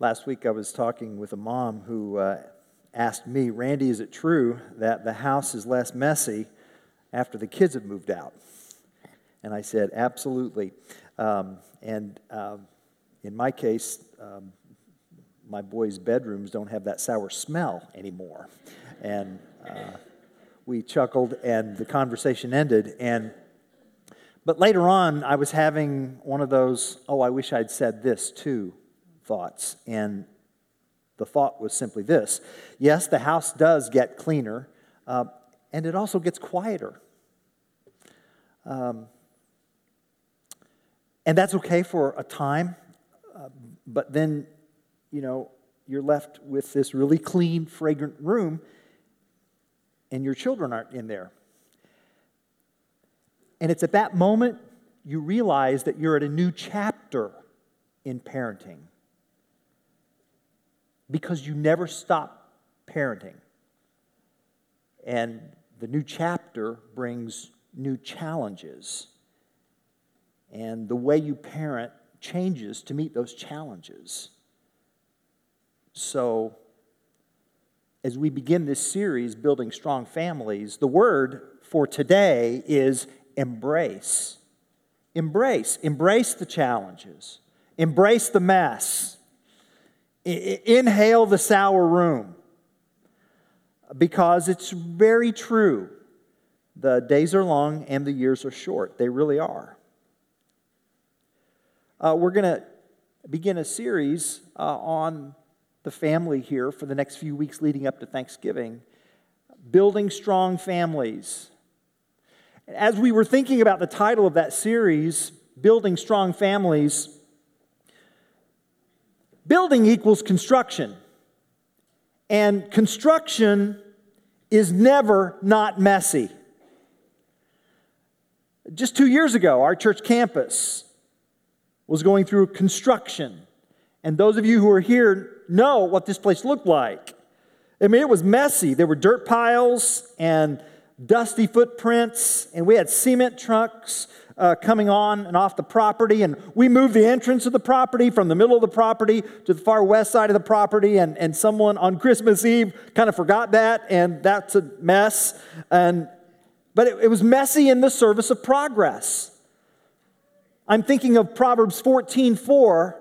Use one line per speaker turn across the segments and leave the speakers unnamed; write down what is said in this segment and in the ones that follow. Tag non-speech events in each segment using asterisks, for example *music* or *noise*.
Last week I was talking with a mom who uh, asked me, Randy, is it true that the house is less messy after the kids have moved out? And I said, absolutely. Um, and uh, in my case, um, my boys' bedrooms don't have that sour smell anymore. And uh, we chuckled, and the conversation ended. And but later on, I was having one of those, oh, I wish I'd said this too thoughts. And the thought was simply this yes, the house does get cleaner, uh, and it also gets quieter. Um, and that's okay for a time, uh, but then, you know, you're left with this really clean, fragrant room, and your children aren't in there. And it's at that moment you realize that you're at a new chapter in parenting because you never stop parenting. And the new chapter brings new challenges. And the way you parent changes to meet those challenges. So, as we begin this series, Building Strong Families, the word for today is embrace. Embrace. Embrace the challenges. Embrace the mess. Inhale the sour room. Because it's very true. The days are long and the years are short. They really are. Uh, we're going to begin a series uh, on the family here for the next few weeks leading up to Thanksgiving. Building strong families. As we were thinking about the title of that series, Building Strong Families, building equals construction. And construction is never not messy. Just two years ago, our church campus was going through construction. And those of you who are here know what this place looked like. I mean, it was messy. There were dirt piles and dusty footprints, and we had cement trucks uh, coming on and off the property. And we moved the entrance of the property from the middle of the property to the far west side of the property. And, and someone on Christmas Eve kind of forgot that, and that's a mess. And, but it, it was messy in the service of progress. I'm thinking of Proverbs 14 4,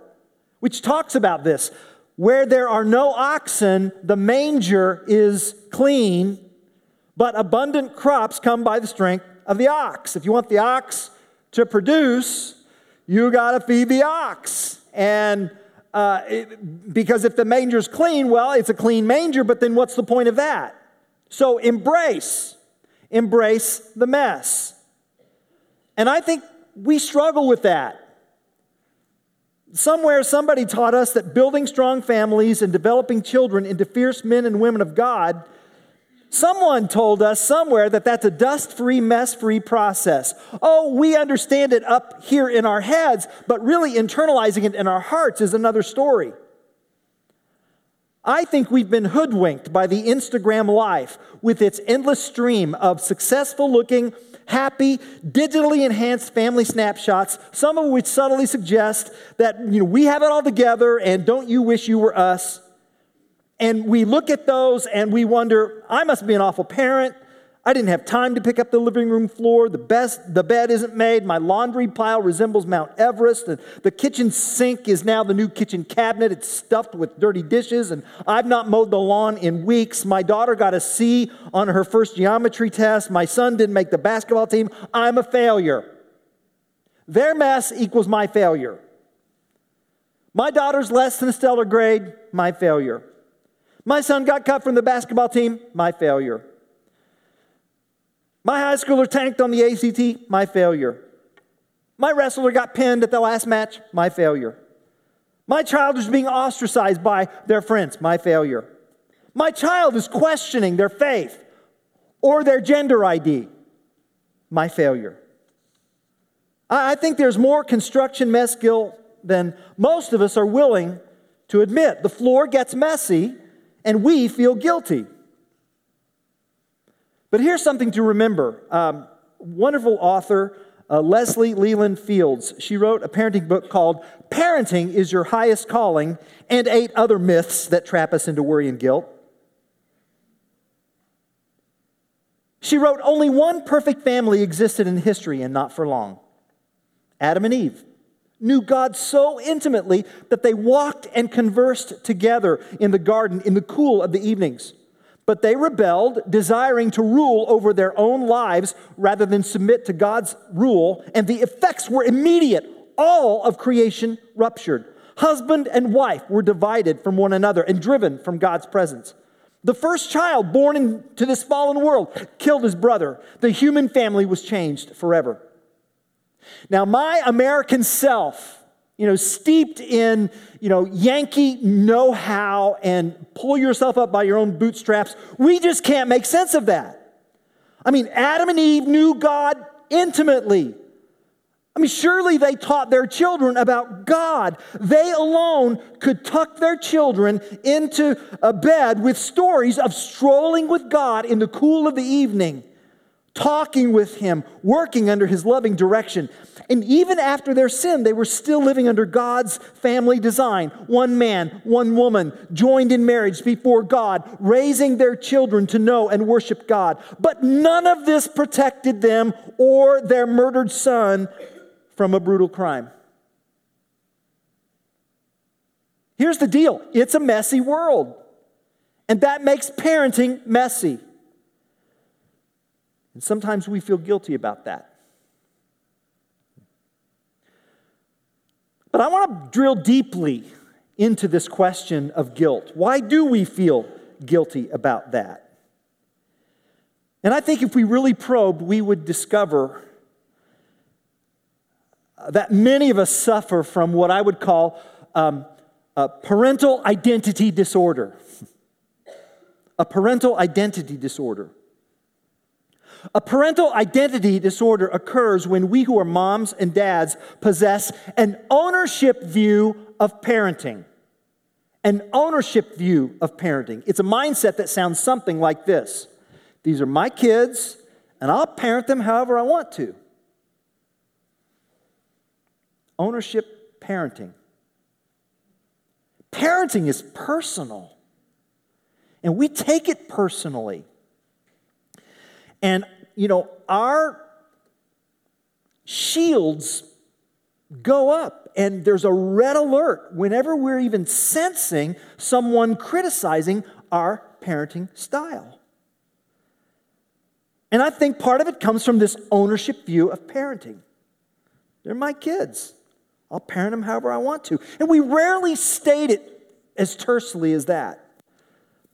which talks about this. Where there are no oxen, the manger is clean but abundant crops come by the strength of the ox. If you want the ox to produce, you got to feed the ox. And uh, it, because if the manger's clean, well, it's a clean manger, but then what's the point of that? So embrace, embrace the mess. And I think we struggle with that. Somewhere, somebody taught us that building strong families and developing children into fierce men and women of God Someone told us somewhere that that's a dust free, mess free process. Oh, we understand it up here in our heads, but really internalizing it in our hearts is another story. I think we've been hoodwinked by the Instagram life with its endless stream of successful looking, happy, digitally enhanced family snapshots, some of which subtly suggest that you know, we have it all together and don't you wish you were us. And we look at those and we wonder, I must be an awful parent. I didn't have time to pick up the living room floor. The, best, the bed isn't made. My laundry pile resembles Mount Everest. The, the kitchen sink is now the new kitchen cabinet. It's stuffed with dirty dishes, and I've not mowed the lawn in weeks. My daughter got a C on her first geometry test. My son didn't make the basketball team. I'm a failure. Their mess equals my failure. My daughter's less than stellar grade, my failure. My son got cut from the basketball team, my failure. My high schooler tanked on the ACT, my failure. My wrestler got pinned at the last match, my failure. My child is being ostracized by their friends, my failure. My child is questioning their faith or their gender ID, my failure. I think there's more construction mess guilt than most of us are willing to admit. The floor gets messy and we feel guilty. But here's something to remember. Um, wonderful author uh, Leslie Leland Fields. She wrote a parenting book called Parenting is Your Highest Calling and eight other myths that trap us into worry and guilt. She wrote, Only one perfect family existed in history and not for long Adam and Eve knew God so intimately that they walked and conversed together in the garden in the cool of the evenings. But they rebelled, desiring to rule over their own lives rather than submit to God's rule, and the effects were immediate. All of creation ruptured. Husband and wife were divided from one another and driven from God's presence. The first child born into this fallen world killed his brother. The human family was changed forever. Now, my American self, you know, steeped in, you know, Yankee know how and pull yourself up by your own bootstraps, we just can't make sense of that. I mean, Adam and Eve knew God intimately. I mean, surely they taught their children about God. They alone could tuck their children into a bed with stories of strolling with God in the cool of the evening talking with him, working under his loving direction. And even after their sin, they were still living under God's family design one man, one woman, joined in marriage before God, raising their children to know and worship God. But none of this protected them or their murdered son from a brutal crime. Here's the deal it's a messy world, and that makes parenting messy. And sometimes we feel guilty about that. But I want to drill deeply into this question of guilt. Why do we feel guilty about that? And I think if we really probed, we would discover that many of us suffer from what I would call um, a parental identity disorder. a parental identity disorder. A parental identity disorder occurs when we who are moms and dads possess an ownership view of parenting. An ownership view of parenting. It's a mindset that sounds something like this These are my kids, and I'll parent them however I want to. Ownership parenting. Parenting is personal, and we take it personally. And, you know, our shields go up, and there's a red alert whenever we're even sensing someone criticizing our parenting style. And I think part of it comes from this ownership view of parenting. They're my kids. I'll parent them however I want to. And we rarely state it as tersely as that.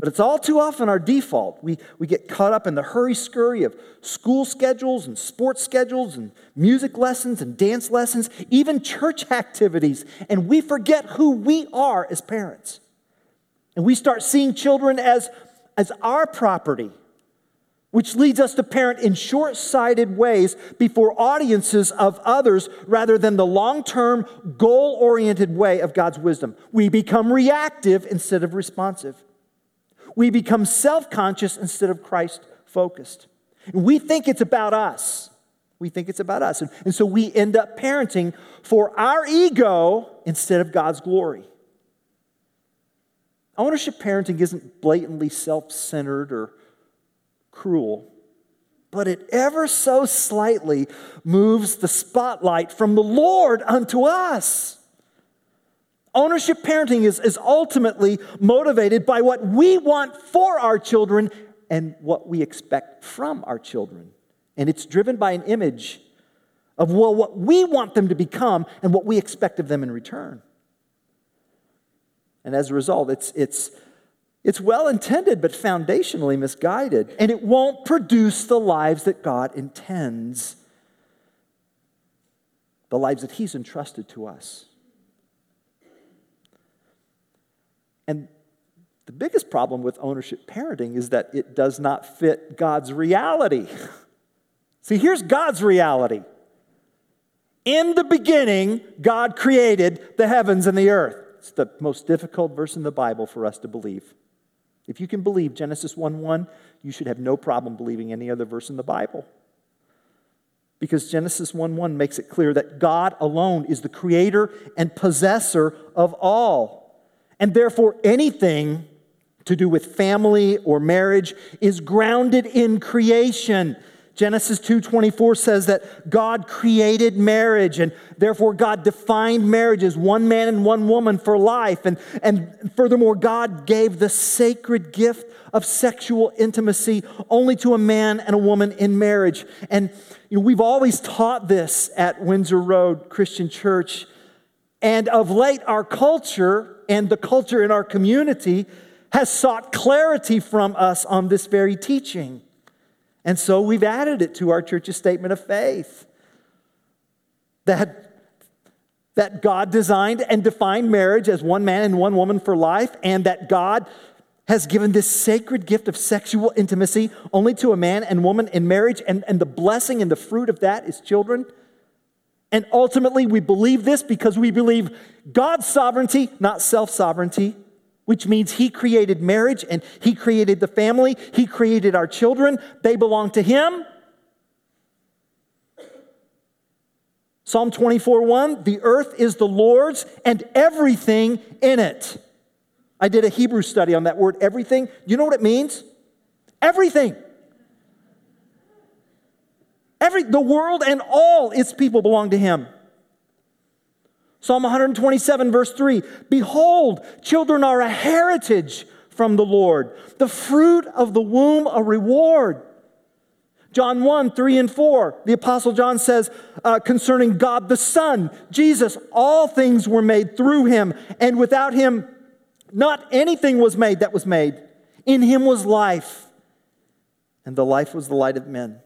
But it's all too often our default. We, we get caught up in the hurry scurry of school schedules and sports schedules and music lessons and dance lessons, even church *laughs* activities, and we forget who we are as parents. And we start seeing children as, as our property, which leads us to parent in short sighted ways before audiences of others rather than the long term, goal oriented way of God's wisdom. We become reactive instead of responsive we become self conscious instead of Christ focused. We think it's about us. We think it's about us. And, and so we end up parenting for our ego instead of God's glory. Ownership parenting isn't blatantly self centered or cruel, but it ever so slightly moves the spotlight from the Lord unto us. Ownership parenting is, is ultimately motivated by what we want for our children and what we expect from our children. And it's driven by an image of well, what we want them to become and what we expect of them in return. And as a result, it's, it's, it's well intended but foundationally misguided, and it won't produce the lives that God intends, the lives that He's entrusted to us. And the biggest problem with ownership parenting is that it does not fit God's reality. *laughs* See, here's God's reality. In the beginning, God created the heavens and the earth. It's the most difficult verse in the Bible for us to believe. If you can believe Genesis 1 1, you should have no problem believing any other verse in the Bible. because Genesis 1 1 makes it clear that God alone is the creator and possessor of all. And therefore, anything to do with family or marriage is grounded in creation. Genesis 2:24 says that God created marriage and therefore God defined marriage as one man and one woman for life and and furthermore God gave the sacred gift of sexual intimacy only to a man and a woman in marriage. And you know, we've always taught this at Windsor Road Christian Church and of late our culture and the culture in our community has sought clarity from us on this very teaching. And so we've added it to our church's statement of faith that, that God designed and defined marriage as one man and one woman for life, and that God has given this sacred gift of sexual intimacy only to a man and woman in marriage, and, and the blessing and the fruit of that is children. And ultimately, we believe this because we believe God's sovereignty, not self sovereignty which means He created marriage and He created the family. He created our children. They belong to Him. Psalm 24 1 The earth is the Lord's and everything in it. I did a Hebrew study on that word everything. You know what it means? Everything. Every, the world and all its people belong to Him. Psalm 127, verse 3 Behold, children are a heritage from the Lord, the fruit of the womb a reward. John 1, 3 and 4, the Apostle John says uh, concerning God the Son, Jesus, all things were made through him, and without him, not anything was made that was made. In him was life, and the life was the light of men.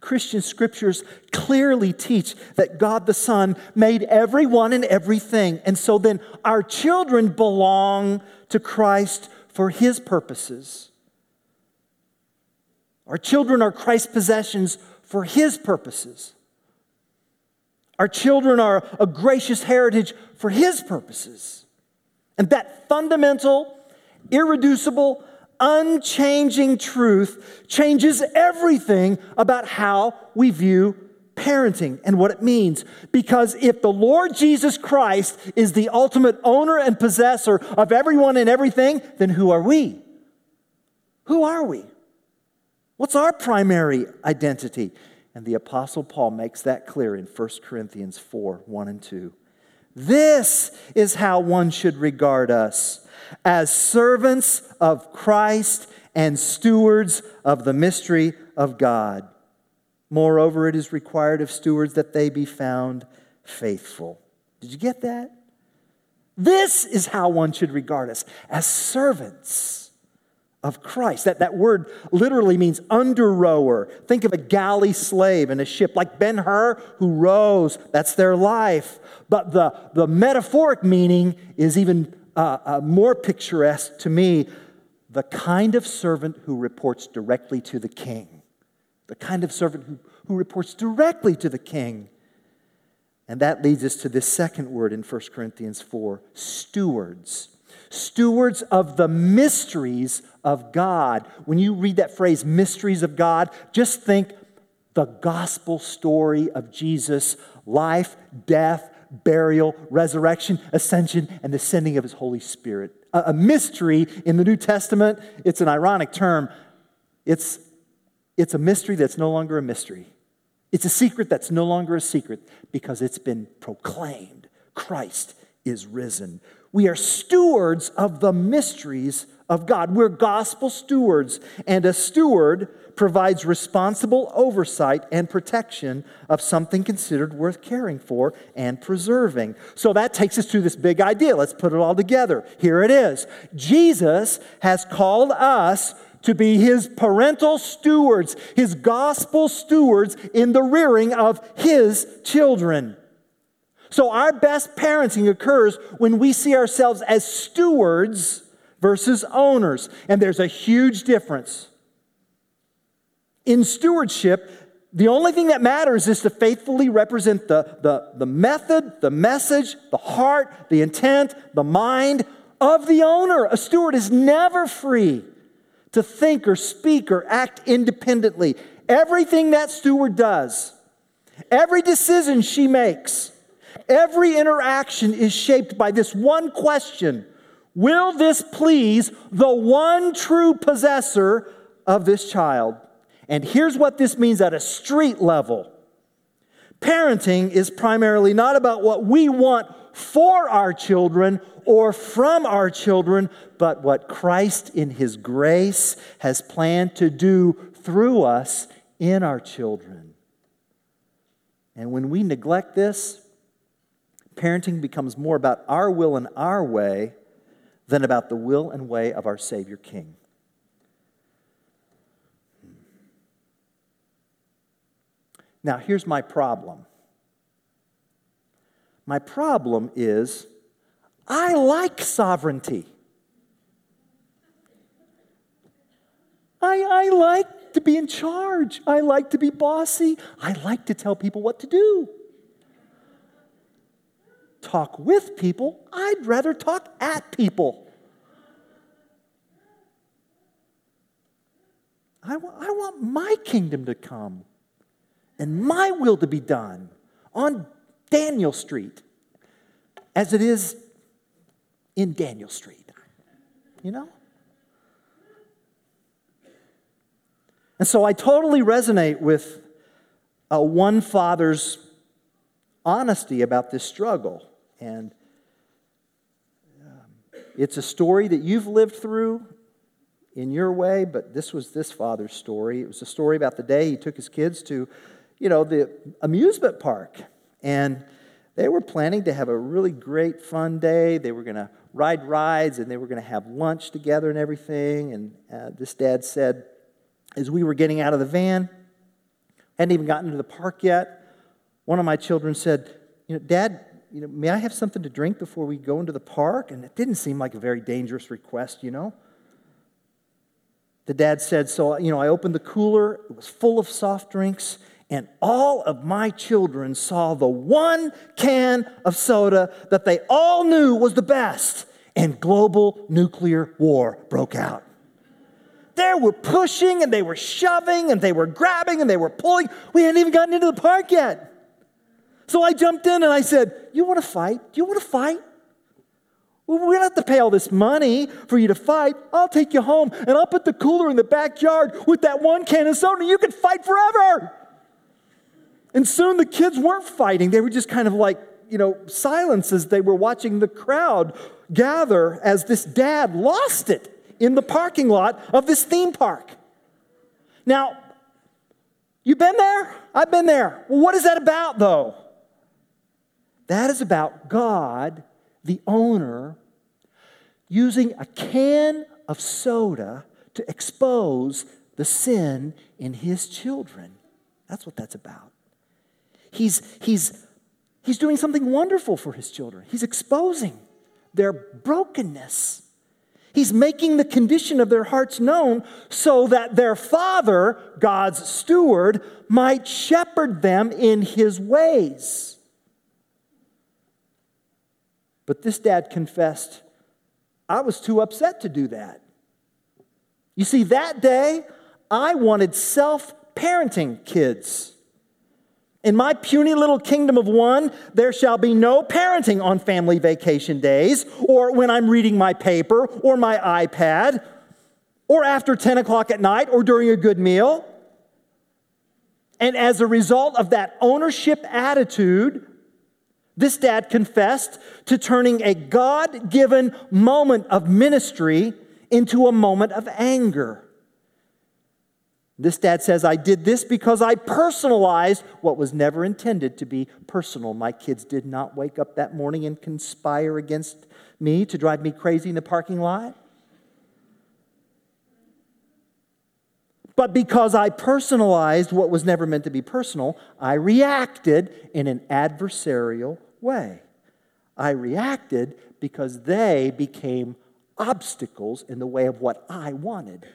Christian scriptures clearly teach that God the Son made everyone and everything. And so then our children belong to Christ for his purposes. Our children are Christ's possessions for his purposes. Our children are a gracious heritage for his purposes. And that fundamental, irreducible, unchanging truth changes everything about how we view parenting and what it means. Because if the Lord Jesus Christ is the ultimate owner and possessor of everyone and everything, then who are we? Who are we? What's our primary identity? And the Apostle Paul makes that clear in 1 Corinthians 4 1 and 2. This is how one should regard us as servants of Christ and stewards of the mystery of God. Moreover, it is required of stewards that they be found faithful. Did you get that? This is how one should regard us as servants of Christ. That, that word literally means under rower. Think of a galley slave in a ship, like Ben Hur, who rows. That's their life. But the, the metaphoric meaning is even uh, uh, more picturesque to me the kind of servant who reports directly to the king. The kind of servant who, who reports directly to the king. And that leads us to this second word in 1 Corinthians 4 stewards. Stewards of the mysteries of God. When you read that phrase, mysteries of God, just think the gospel story of Jesus' life, death, burial, resurrection, ascension, and the sending of his Holy Spirit. A, a mystery in the New Testament, it's an ironic term. It's, it's a mystery that's no longer a mystery. It's a secret that's no longer a secret because it's been proclaimed. Christ is risen. We are stewards of the mysteries of God. We're gospel stewards, and a steward provides responsible oversight and protection of something considered worth caring for and preserving. So that takes us to this big idea. Let's put it all together. Here it is Jesus has called us to be his parental stewards, his gospel stewards in the rearing of his children. So, our best parenting occurs when we see ourselves as stewards versus owners. And there's a huge difference. In stewardship, the only thing that matters is to faithfully represent the, the, the method, the message, the heart, the intent, the mind of the owner. A steward is never free to think or speak or act independently. Everything that steward does, every decision she makes, every interaction is shaped by this one question Will this please the one true possessor of this child? And here's what this means at a street level parenting is primarily not about what we want for our children or from our children, but what Christ in His grace has planned to do through us in our children. And when we neglect this, parenting becomes more about our will and our way than about the will and way of our Savior King. Now, here's my problem. My problem is I like sovereignty. I, I like to be in charge. I like to be bossy. I like to tell people what to do. Talk with people, I'd rather talk at people. I, w- I want my kingdom to come and my will to be done on Daniel Street as it is in Daniel Street. You know? And so I totally resonate with a one father's honesty about this struggle. And um, it's a story that you've lived through in your way, but this was this father's story. It was a story about the day he took his kids to, you know, the amusement park. And they were planning to have a really great, fun day. They were going to ride rides and they were going to have lunch together and everything. And uh, this dad said, as we were getting out of the van, hadn't even gotten to the park yet, one of my children said, You know, Dad, you know, may I have something to drink before we go into the park? And it didn't seem like a very dangerous request, you know. The dad said, So, you know, I opened the cooler, it was full of soft drinks, and all of my children saw the one can of soda that they all knew was the best, and global nuclear war broke out. They were pushing and they were shoving and they were grabbing and they were pulling. We hadn't even gotten into the park yet. So I jumped in and I said, You want to fight? Do you want to fight? We don't have to pay all this money for you to fight. I'll take you home and I'll put the cooler in the backyard with that one can of soda and you can fight forever. And soon the kids weren't fighting. They were just kind of like, you know, silence as they were watching the crowd gather as this dad lost it in the parking lot of this theme park. Now, you've been there? I've been there. Well, what is that about, though? That is about God, the owner, using a can of soda to expose the sin in his children. That's what that's about. He's, he's, he's doing something wonderful for his children. He's exposing their brokenness. He's making the condition of their hearts known so that their father, God's steward, might shepherd them in his ways. But this dad confessed, I was too upset to do that. You see, that day, I wanted self parenting kids. In my puny little kingdom of one, there shall be no parenting on family vacation days, or when I'm reading my paper, or my iPad, or after 10 o'clock at night, or during a good meal. And as a result of that ownership attitude, this dad confessed to turning a God given moment of ministry into a moment of anger. This dad says, I did this because I personalized what was never intended to be personal. My kids did not wake up that morning and conspire against me to drive me crazy in the parking lot. But because I personalized what was never meant to be personal, I reacted in an adversarial way. I reacted because they became obstacles in the way of what I wanted.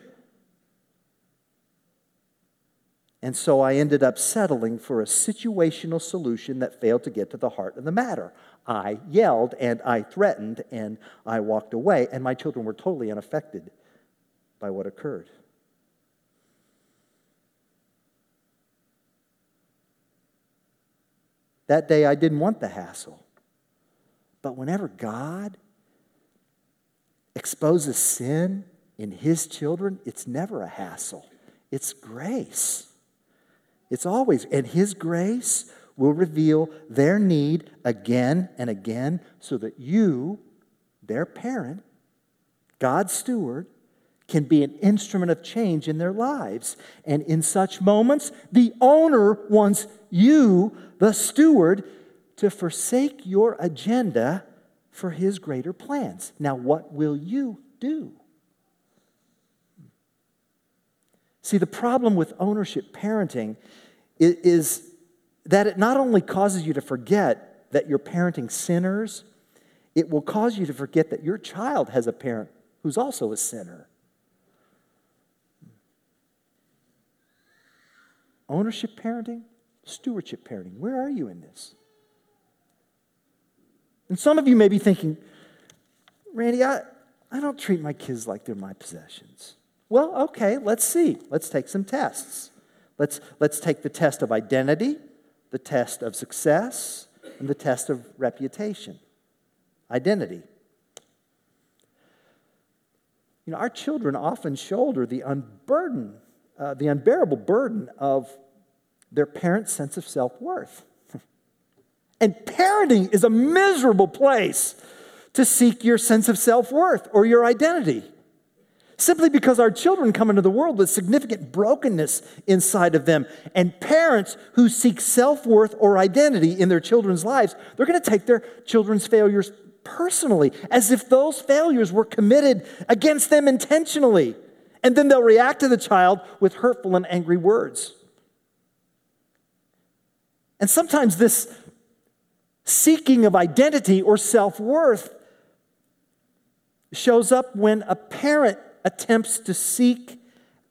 And so I ended up settling for a situational solution that failed to get to the heart of the matter. I yelled and I threatened and I walked away, and my children were totally unaffected by what occurred. That day I didn't want the hassle. But whenever God exposes sin in his children, it's never a hassle, it's grace. It's always, and his grace will reveal their need again and again so that you, their parent, God's steward, can be an instrument of change in their lives. And in such moments, the owner wants you, the steward, to forsake your agenda for his greater plans. Now, what will you do? See, the problem with ownership parenting is that it not only causes you to forget that you're parenting sinners, it will cause you to forget that your child has a parent who's also a sinner. Ownership parenting, stewardship parenting. Where are you in this? And some of you may be thinking, Randy, I, I don't treat my kids like they're my possessions. Well, okay, let's see. Let's take some tests. Let's, let's take the test of identity, the test of success, and the test of reputation. Identity. You know, our children often shoulder the unburden, uh, the unbearable burden of their parents' sense of self worth. *laughs* and parenting is a miserable place to seek your sense of self worth or your identity. Simply because our children come into the world with significant brokenness inside of them. And parents who seek self worth or identity in their children's lives, they're going to take their children's failures personally, as if those failures were committed against them intentionally. And then they'll react to the child with hurtful and angry words. And sometimes this seeking of identity or self worth shows up when a parent attempts to seek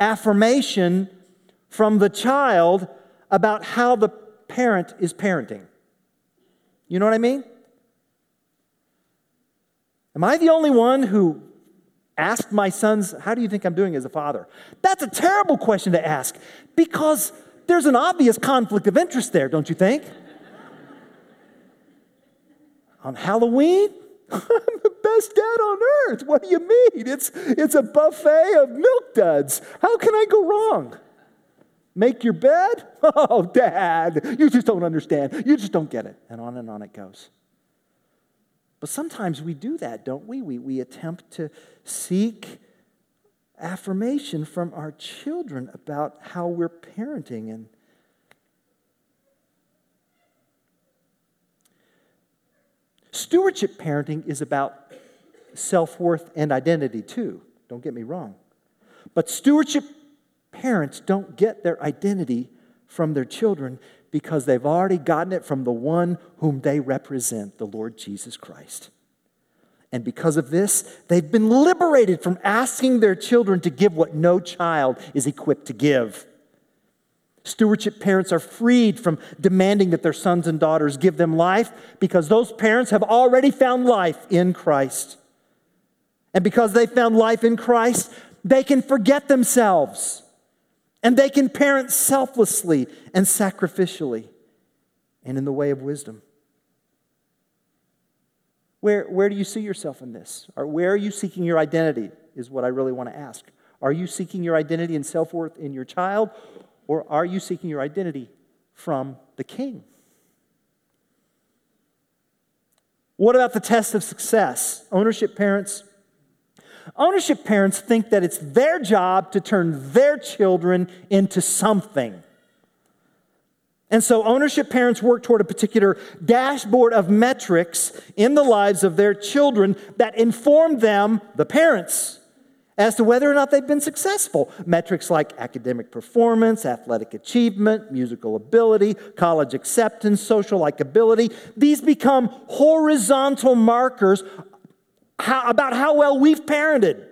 affirmation from the child about how the parent is parenting. You know what I mean? Am I the only one who asked my sons, How do you think I'm doing as a father? That's a terrible question to ask because there's an obvious conflict of interest there, don't you think? On Halloween, I'm the best dad on earth. What do you mean? It's, it's a buffet of milk duds. How can I go wrong? Make your bed? *laughs* Oh, dad, you just don't understand. You just don't get it. And on and on it goes. But sometimes we do that, don't we? We, we attempt to seek affirmation from our children about how we're parenting and Stewardship parenting is about self worth and identity too. Don't get me wrong. But stewardship parents don't get their identity from their children because they've already gotten it from the one whom they represent, the Lord Jesus Christ. And because of this, they've been liberated from asking their children to give what no child is equipped to give. Stewardship parents are freed from demanding that their sons and daughters give them life because those parents have already found life in Christ. And because they found life in Christ, they can forget themselves and they can parent selflessly and sacrificially and in the way of wisdom. Where, where do you see yourself in this? Or where are you seeking your identity? Is what I really want to ask. Are you seeking your identity and self worth in your child, or are you seeking your identity from the king? What about the test of success? Ownership parents. Ownership parents think that it's their job to turn their children into something. And so, ownership parents work toward a particular dashboard of metrics in the lives of their children that inform them, the parents, as to whether or not they've been successful. Metrics like academic performance, athletic achievement, musical ability, college acceptance, social likability, these become horizontal markers how, about how well we've parented.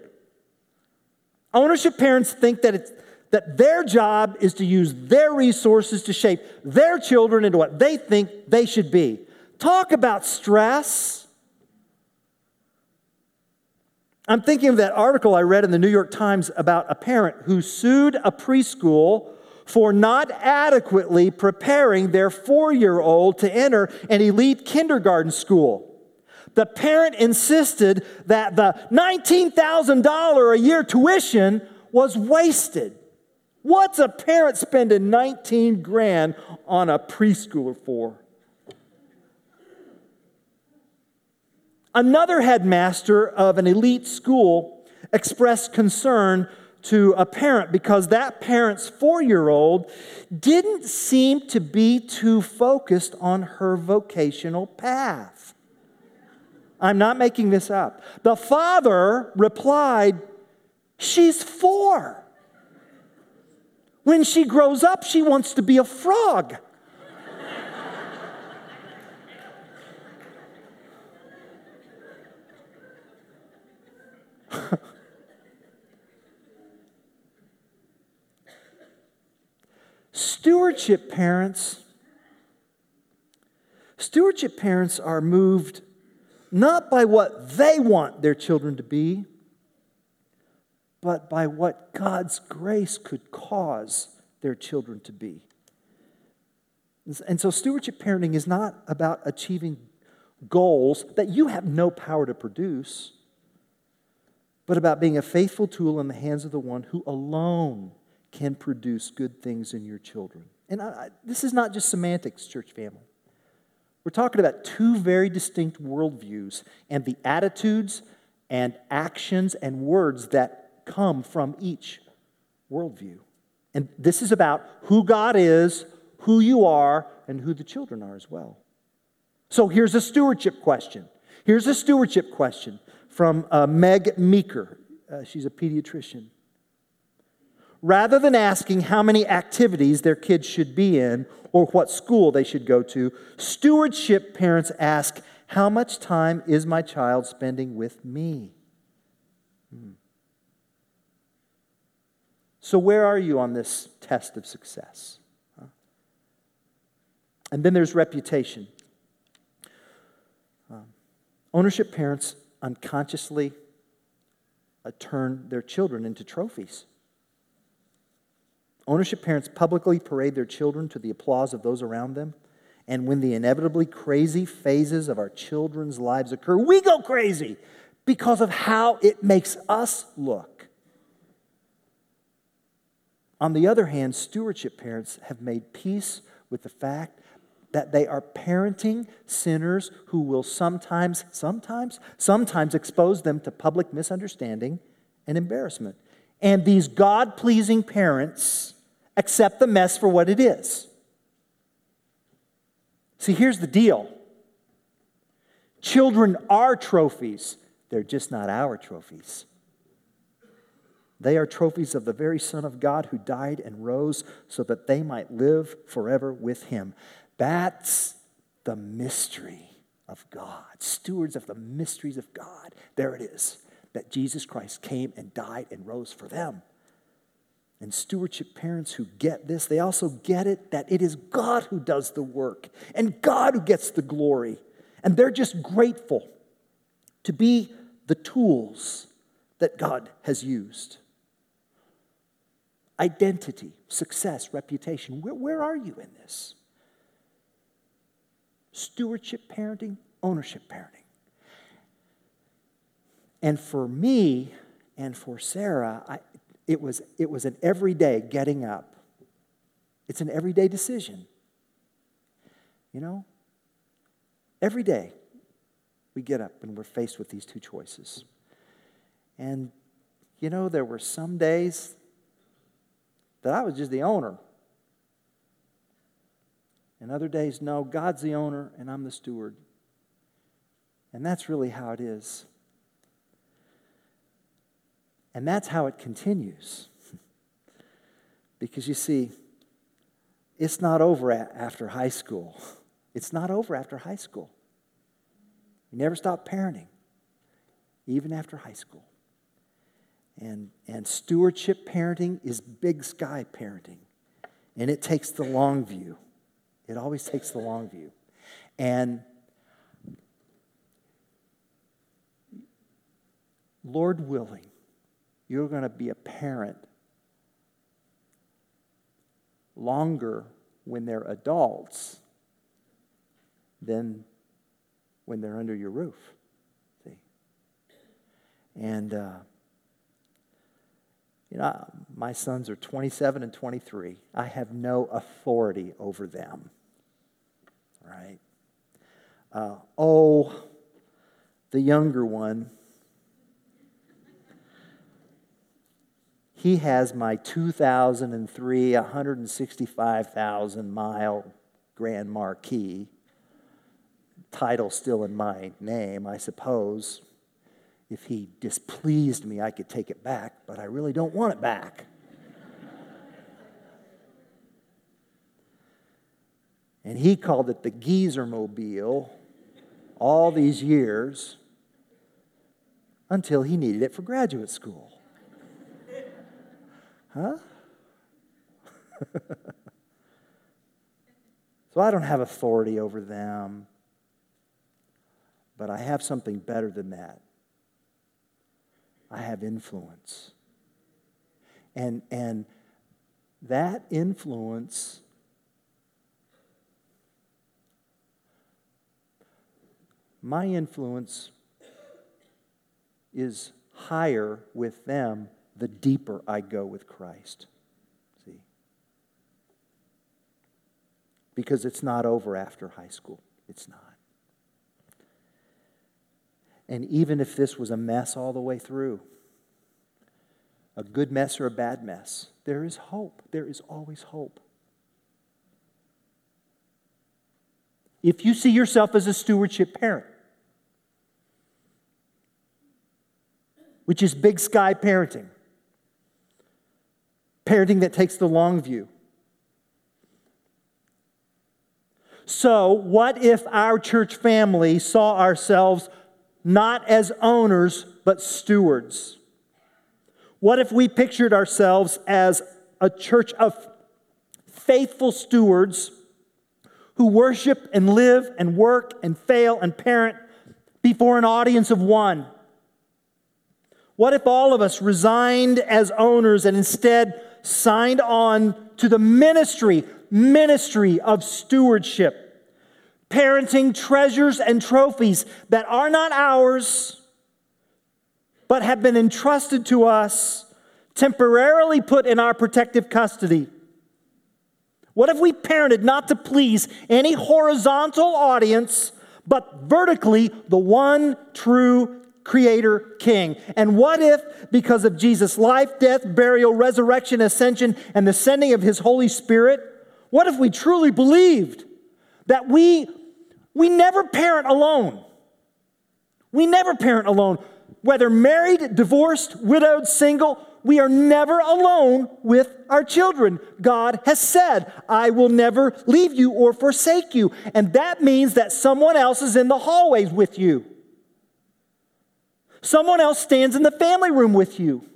Ownership parents think that, it's, that their job is to use their resources to shape their children into what they think they should be. Talk about stress. I'm thinking of that article I read in the New York Times about a parent who sued a preschool for not adequately preparing their four year old to enter an elite kindergarten school. The parent insisted that the $19,000 a year tuition was wasted. What's a parent spending 19 grand on a preschooler for? Another headmaster of an elite school expressed concern to a parent because that parent's four year old didn't seem to be too focused on her vocational path. I'm not making this up. The father replied, She's four. When she grows up, she wants to be a frog. *laughs* Stewardship parents, stewardship parents are moved not by what they want their children to be, but by what God's grace could cause their children to be. And so, stewardship parenting is not about achieving goals that you have no power to produce, but about being a faithful tool in the hands of the one who alone can produce good things in your children. And I, this is not just semantics, church family. We're talking about two very distinct worldviews and the attitudes and actions and words that come from each worldview. And this is about who God is, who you are, and who the children are as well. So here's a stewardship question. Here's a stewardship question from uh, Meg Meeker. Uh, she's a pediatrician. Rather than asking how many activities their kids should be in or what school they should go to, stewardship parents ask, How much time is my child spending with me? Hmm. So, where are you on this test of success? And then there's reputation. Um, ownership parents unconsciously uh, turn their children into trophies. Ownership parents publicly parade their children to the applause of those around them. And when the inevitably crazy phases of our children's lives occur, we go crazy because of how it makes us look. On the other hand, stewardship parents have made peace with the fact that they are parenting sinners who will sometimes, sometimes, sometimes expose them to public misunderstanding and embarrassment. And these God pleasing parents accept the mess for what it is. See, here's the deal children are trophies, they're just not our trophies. They are trophies of the very Son of God who died and rose so that they might live forever with him. That's the mystery of God, stewards of the mysteries of God. There it is, that Jesus Christ came and died and rose for them. And stewardship parents who get this, they also get it that it is God who does the work and God who gets the glory. And they're just grateful to be the tools that God has used identity, success, reputation. Where, where are you in this? Stewardship parenting, ownership parenting. And for me and for Sarah, I, it, was, it was an everyday getting up. It's an everyday decision. You know? Every day we get up and we're faced with these two choices. And, you know, there were some days that I was just the owner. And other days, no, God's the owner and I'm the steward. And that's really how it is. And that's how it continues. *laughs* because you see, it's not over after high school. It's not over after high school. You never stop parenting, even after high school. And, and stewardship parenting is big sky parenting. And it takes the long view. It always takes the long view. And Lord willing, you're going to be a parent longer when they're adults than when they're under your roof. See? And, uh, you know, my sons are 27 and 23. I have no authority over them. Right? Uh, oh, the younger one, he has my 2003 165,000 mile Grand Marquis. Title still in my name, I suppose. If he displeased me, I could take it back, but I really don't want it back. And he called it the Geezer Mobile all these years until he needed it for graduate school. Huh? *laughs* so I don't have authority over them, but I have something better than that. I have influence. And, and that influence my influence is higher with them the deeper I go with Christ. See? Because it's not over after high school. It's not. And even if this was a mess all the way through, a good mess or a bad mess, there is hope. There is always hope. If you see yourself as a stewardship parent, which is big sky parenting, parenting that takes the long view. So, what if our church family saw ourselves not as owners, but stewards? What if we pictured ourselves as a church of faithful stewards who worship and live and work and fail and parent before an audience of one? What if all of us resigned as owners and instead signed on to the ministry, ministry of stewardship, parenting treasures and trophies that are not ours, but have been entrusted to us, temporarily put in our protective custody. What if we parented not to please any horizontal audience, but vertically the one true creator king. And what if, because of Jesus' life, death, burial, resurrection, ascension, and the sending of his Holy Spirit, what if we truly believed that we, we never parent alone? We never parent alone. Whether married, divorced, widowed, single, we are never alone with our children. God has said, I will never leave you or forsake you. And that means that someone else is in the hallways with you. Someone else stands in the family room with you.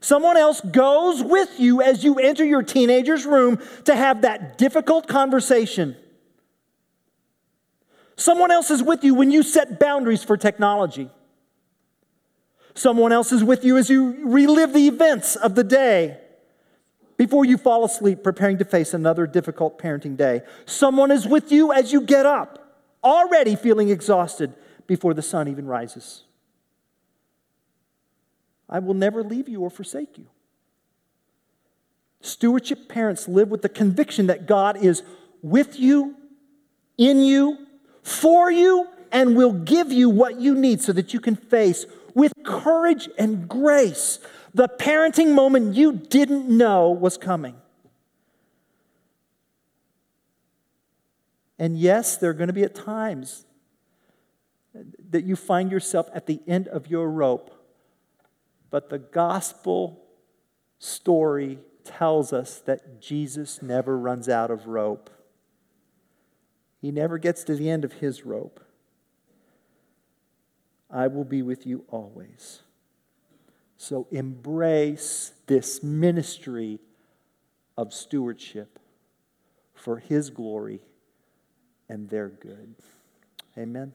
Someone else goes with you as you enter your teenager's room to have that difficult conversation. Someone else is with you when you set boundaries for technology. Someone else is with you as you relive the events of the day before you fall asleep preparing to face another difficult parenting day. Someone is with you as you get up, already feeling exhausted before the sun even rises. I will never leave you or forsake you. Stewardship parents live with the conviction that God is with you, in you, for you, and will give you what you need so that you can face with courage and grace the parenting moment you didn't know was coming. And yes, there are going to be at times that you find yourself at the end of your rope. But the gospel story tells us that Jesus never runs out of rope. He never gets to the end of his rope. I will be with you always. So embrace this ministry of stewardship for his glory and their good. Amen.